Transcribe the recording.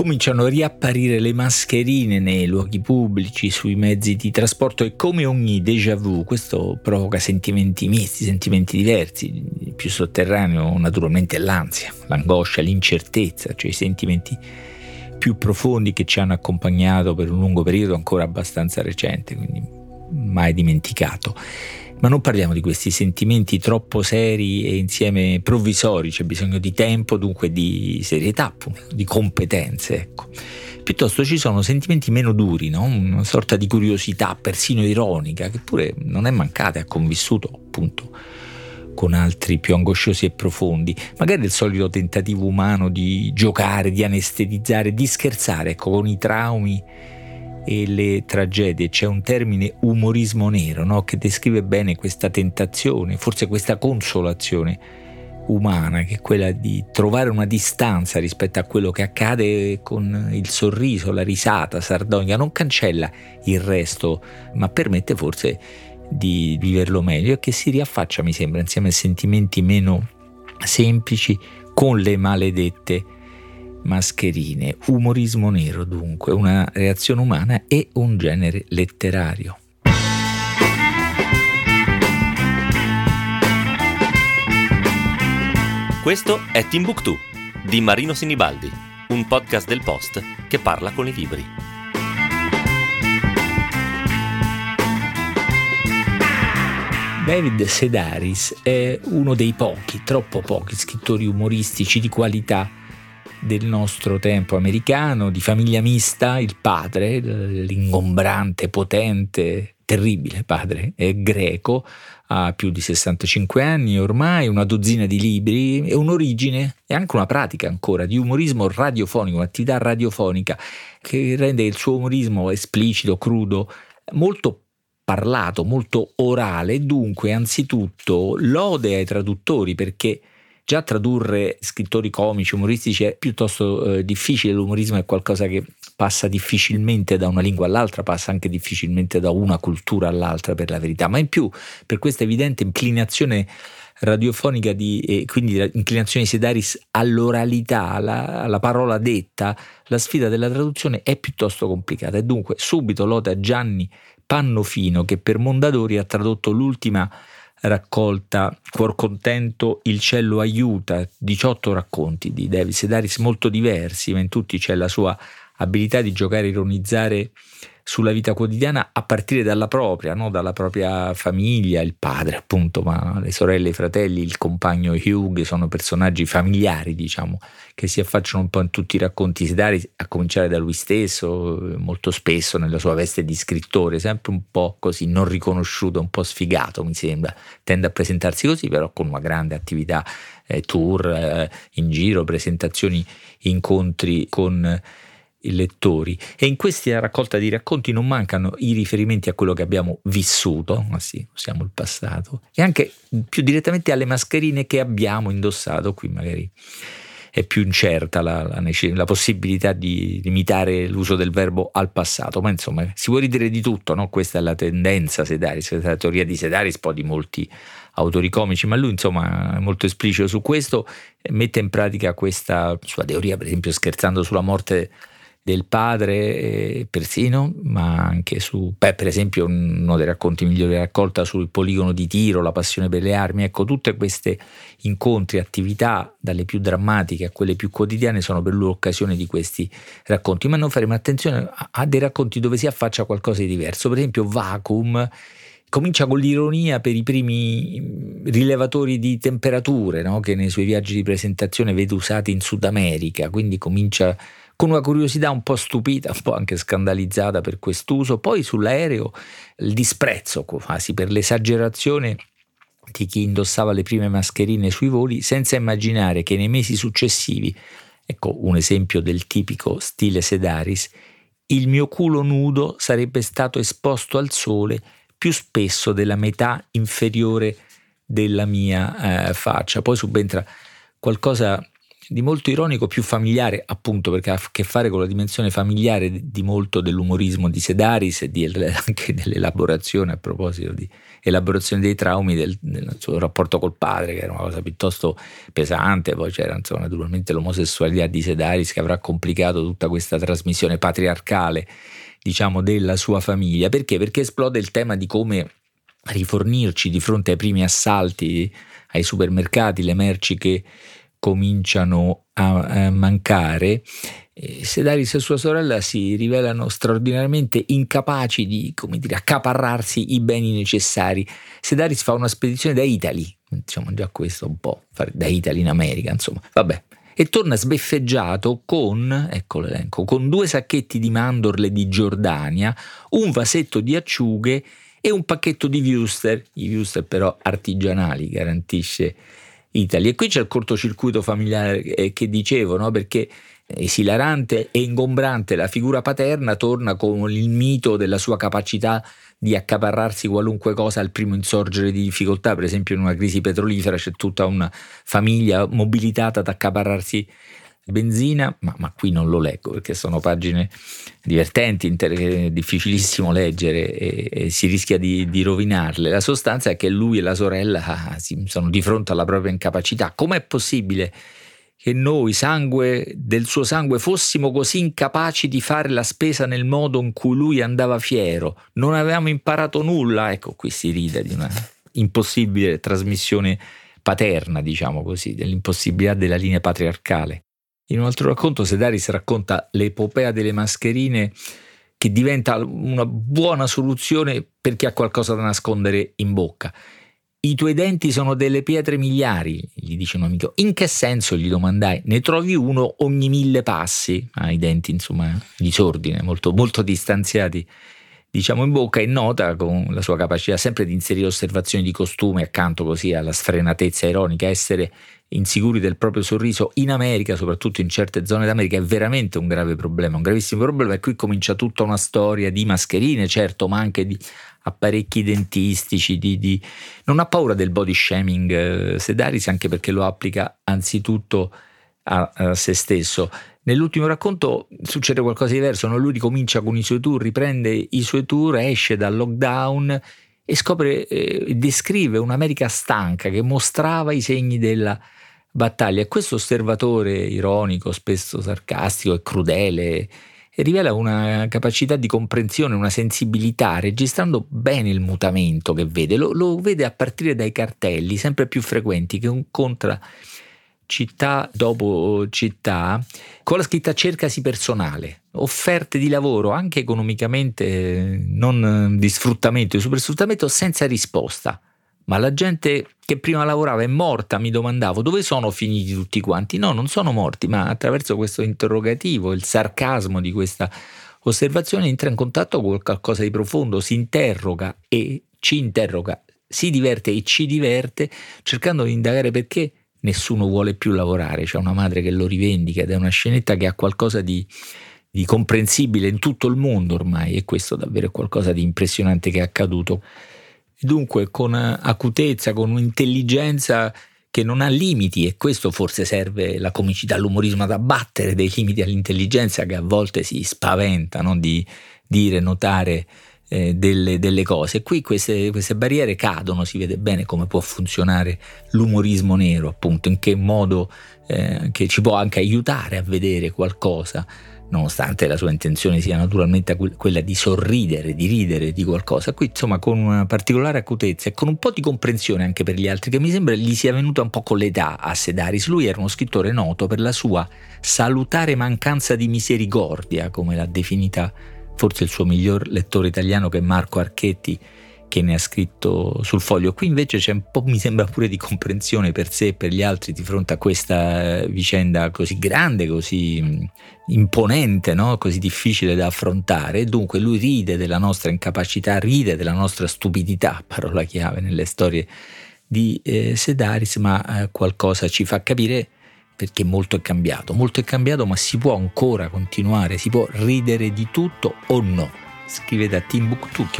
cominciano a riapparire le mascherine nei luoghi pubblici, sui mezzi di trasporto e come ogni déjà vu questo provoca sentimenti misti, sentimenti diversi, il più sotterraneo naturalmente è l'ansia, l'angoscia, l'incertezza, cioè i sentimenti più profondi che ci hanno accompagnato per un lungo periodo ancora abbastanza recente, quindi mai dimenticato. Ma non parliamo di questi sentimenti troppo seri e insieme provvisori, c'è bisogno di tempo, dunque di serietà, di competenze. Ecco. Piuttosto ci sono sentimenti meno duri, no? una sorta di curiosità persino ironica, che pure non è mancata e ha convissuto appunto con altri più angosciosi e profondi, magari il solito tentativo umano di giocare, di anestetizzare, di scherzare ecco, con i traumi e le tragedie. C'è un termine umorismo nero no? che descrive bene questa tentazione, forse questa consolazione umana, che è quella di trovare una distanza rispetto a quello che accade con il sorriso, la risata sardonica, non cancella il resto, ma permette forse di viverlo meglio e che si riaffaccia, mi sembra, insieme a sentimenti meno semplici con le maledette mascherine, umorismo nero dunque, una reazione umana e un genere letterario. Questo è Timbuktu di Marino Sinibaldi, un podcast del Post che parla con i libri. David Sedaris è uno dei pochi, troppo pochi scrittori umoristici di qualità del nostro tempo americano, di famiglia mista, il padre, l'ingombrante, potente, terribile padre, è greco, ha più di 65 anni ormai, una dozzina di libri e un'origine e anche una pratica ancora di umorismo radiofonico, un'attività radiofonica che rende il suo umorismo esplicito, crudo, molto parlato, molto orale, dunque anzitutto lode ai traduttori perché già tradurre scrittori comici, umoristici è piuttosto eh, difficile, l'umorismo è qualcosa che passa difficilmente da una lingua all'altra, passa anche difficilmente da una cultura all'altra per la verità, ma in più per questa evidente inclinazione radiofonica di, e quindi inclinazione di Sedaris all'oralità, alla, alla, parola detta, la sfida della traduzione è piuttosto complicata. E dunque subito lode a Gianni Pannofino che per Mondadori ha tradotto l'ultima raccolta Cuor contento, Il cielo aiuta, 18 racconti di David Sedaris molto diversi, ma in tutti c'è la sua abilità di giocare ironizzare sulla vita quotidiana a partire dalla propria, no? dalla propria famiglia, il padre appunto, ma le sorelle, i fratelli, il compagno Hugh sono personaggi familiari, diciamo, che si affacciano un po' in tutti i racconti sedari, a cominciare da lui stesso, molto spesso nella sua veste di scrittore, sempre un po' così non riconosciuto, un po' sfigato mi sembra, tende a presentarsi così, però con una grande attività, eh, tour eh, in giro, presentazioni, incontri con i lettori e in questa raccolta di racconti non mancano i riferimenti a quello che abbiamo vissuto, ma sì, siamo il passato, e anche più direttamente alle mascherine che abbiamo indossato, qui magari è più incerta la, la, la possibilità di limitare l'uso del verbo al passato, ma insomma si può ridere di tutto, no? questa è la tendenza Sedaris, la teoria di Sedaris, poi di molti autori comici, ma lui insomma è molto esplicito su questo, mette in pratica questa sua teoria, per esempio scherzando sulla morte del padre eh, persino, ma anche su, beh, per esempio uno dei racconti migliori raccolta sul poligono di tiro, la passione per le armi, ecco tutte queste incontri, attività dalle più drammatiche a quelle più quotidiane sono per lui l'occasione di questi racconti, ma non faremo attenzione a, a dei racconti dove si affaccia qualcosa di diverso, per esempio Vacuum, comincia con l'ironia per i primi rilevatori di temperature no? che nei suoi viaggi di presentazione vede usati in Sud America, quindi comincia con una curiosità un po' stupita, un po' anche scandalizzata per quest'uso, poi sull'aereo il disprezzo quasi per l'esagerazione di chi indossava le prime mascherine sui voli senza immaginare che nei mesi successivi, ecco un esempio del tipico stile Sedaris, il mio culo nudo sarebbe stato esposto al sole più spesso della metà inferiore della mia eh, faccia. Poi subentra qualcosa di molto ironico, più familiare, appunto perché ha a che fare con la dimensione familiare di molto dell'umorismo di Sedaris e di, anche dell'elaborazione a proposito di elaborazione dei traumi del, del, suo rapporto col padre, che era una cosa piuttosto pesante. Poi c'era insomma, naturalmente l'omosessualità di Sedaris che avrà complicato tutta questa trasmissione patriarcale, diciamo, della sua famiglia. Perché? Perché esplode il tema di come rifornirci di fronte ai primi assalti ai supermercati, le merci che cominciano a, a mancare, Sedaris e sua sorella si rivelano straordinariamente incapaci di dire, accaparrarsi i beni necessari. Sedaris fa una spedizione da Italy, diciamo già questo un po', da Italy in America, insomma, vabbè. E torna sbeffeggiato con, ecco l'elenco, con due sacchetti di mandorle di Giordania, un vasetto di acciughe e un pacchetto di Wuster, i Wuster però artigianali, garantisce Italia. E qui c'è il cortocircuito familiare eh, che dicevo, no? perché esilarante e ingombrante la figura paterna torna con il mito della sua capacità di accaparrarsi qualunque cosa al primo insorgere di difficoltà, per esempio in una crisi petrolifera c'è tutta una famiglia mobilitata ad accaparrarsi benzina, ma, ma, qui non lo leggo perché sono pagine divertenti, inter- è difficilissimo leggere e, e si rischia di, di, rovinarle. La sostanza è che lui e la sorella ah, sono di fronte alla propria incapacità. Com'è possibile che noi, sangue del suo sangue, fossimo così incapaci di fare la spesa nel modo in cui lui andava fiero? Non avevamo imparato nulla? Ecco, qui si ride di una impossibile trasmissione paterna, diciamo così, dell'impossibilità della linea patriarcale. In un altro racconto Sedaris racconta l'epopea delle mascherine che diventa una buona soluzione per chi ha qualcosa da nascondere in bocca. I tuoi denti sono delle pietre miliari, gli dice un amico. In che senso? gli domandai. Ne trovi uno ogni mille passi. Ah, i denti, insomma, disordine, molto, molto distanziati diciamo in bocca è nota con la sua capacità sempre di inserire osservazioni di costume accanto così alla sfrenatezza ironica, essere insicuri del proprio sorriso in America, soprattutto in certe zone d'America, è veramente un grave problema, un gravissimo problema e qui comincia tutta una storia di mascherine, certo, ma anche di apparecchi dentistici, di, di... non ha paura del body shaming eh, Sedaris anche perché lo applica anzitutto a, a se stesso. Nell'ultimo racconto succede qualcosa di diverso, no? lui ricomincia con i suoi tour, riprende i suoi tour, esce dal lockdown e scopre, eh, descrive un'America stanca che mostrava i segni della battaglia. E questo osservatore ironico, spesso sarcastico e crudele, rivela una capacità di comprensione, una sensibilità, registrando bene il mutamento che vede. Lo, lo vede a partire dai cartelli sempre più frequenti che incontra città dopo città, con la scritta cercasi personale, offerte di lavoro anche economicamente non di sfruttamento, di supersfruttamento senza risposta. Ma la gente che prima lavorava è morta, mi domandavo dove sono finiti tutti quanti? No, non sono morti, ma attraverso questo interrogativo, il sarcasmo di questa osservazione entra in contatto con qualcosa di profondo, si interroga e ci interroga, si diverte e ci diverte cercando di indagare perché nessuno vuole più lavorare, c'è una madre che lo rivendica ed è una scenetta che ha qualcosa di, di comprensibile in tutto il mondo ormai e questo davvero è qualcosa di impressionante che è accaduto. Dunque con acutezza, con un'intelligenza che non ha limiti e questo forse serve la comicità, l'umorismo ad abbattere dei limiti all'intelligenza che a volte si spaventa di dire, notare eh, delle, delle, cose. Qui queste, queste, barriere cadono, si vede bene come può funzionare l'umorismo nero, appunto, in che modo eh, che ci può anche aiutare a vedere qualcosa, nonostante la sua intenzione sia naturalmente quella di sorridere, di ridere di qualcosa. Qui, insomma, con una particolare acutezza e con un po' di comprensione anche per gli altri, che mi sembra gli sia venuta un po' con l'età a Sedaris. Lui era uno scrittore noto per la sua salutare mancanza di misericordia, come l'ha definita forse il suo miglior lettore italiano che è Marco Archetti che ne ha scritto sul foglio. Qui invece c'è un po', mi sembra pure di comprensione per sé e per gli altri di fronte a questa vicenda così grande, così imponente, no? così difficile da affrontare. Dunque lui ride della nostra incapacità, ride della nostra stupidità, parola chiave nelle storie di eh, Sedaris, ma eh, qualcosa ci fa capire perché molto è cambiato, molto è cambiato ma si può ancora continuare, si può ridere di tutto o no. Scrivete a timbuktu.it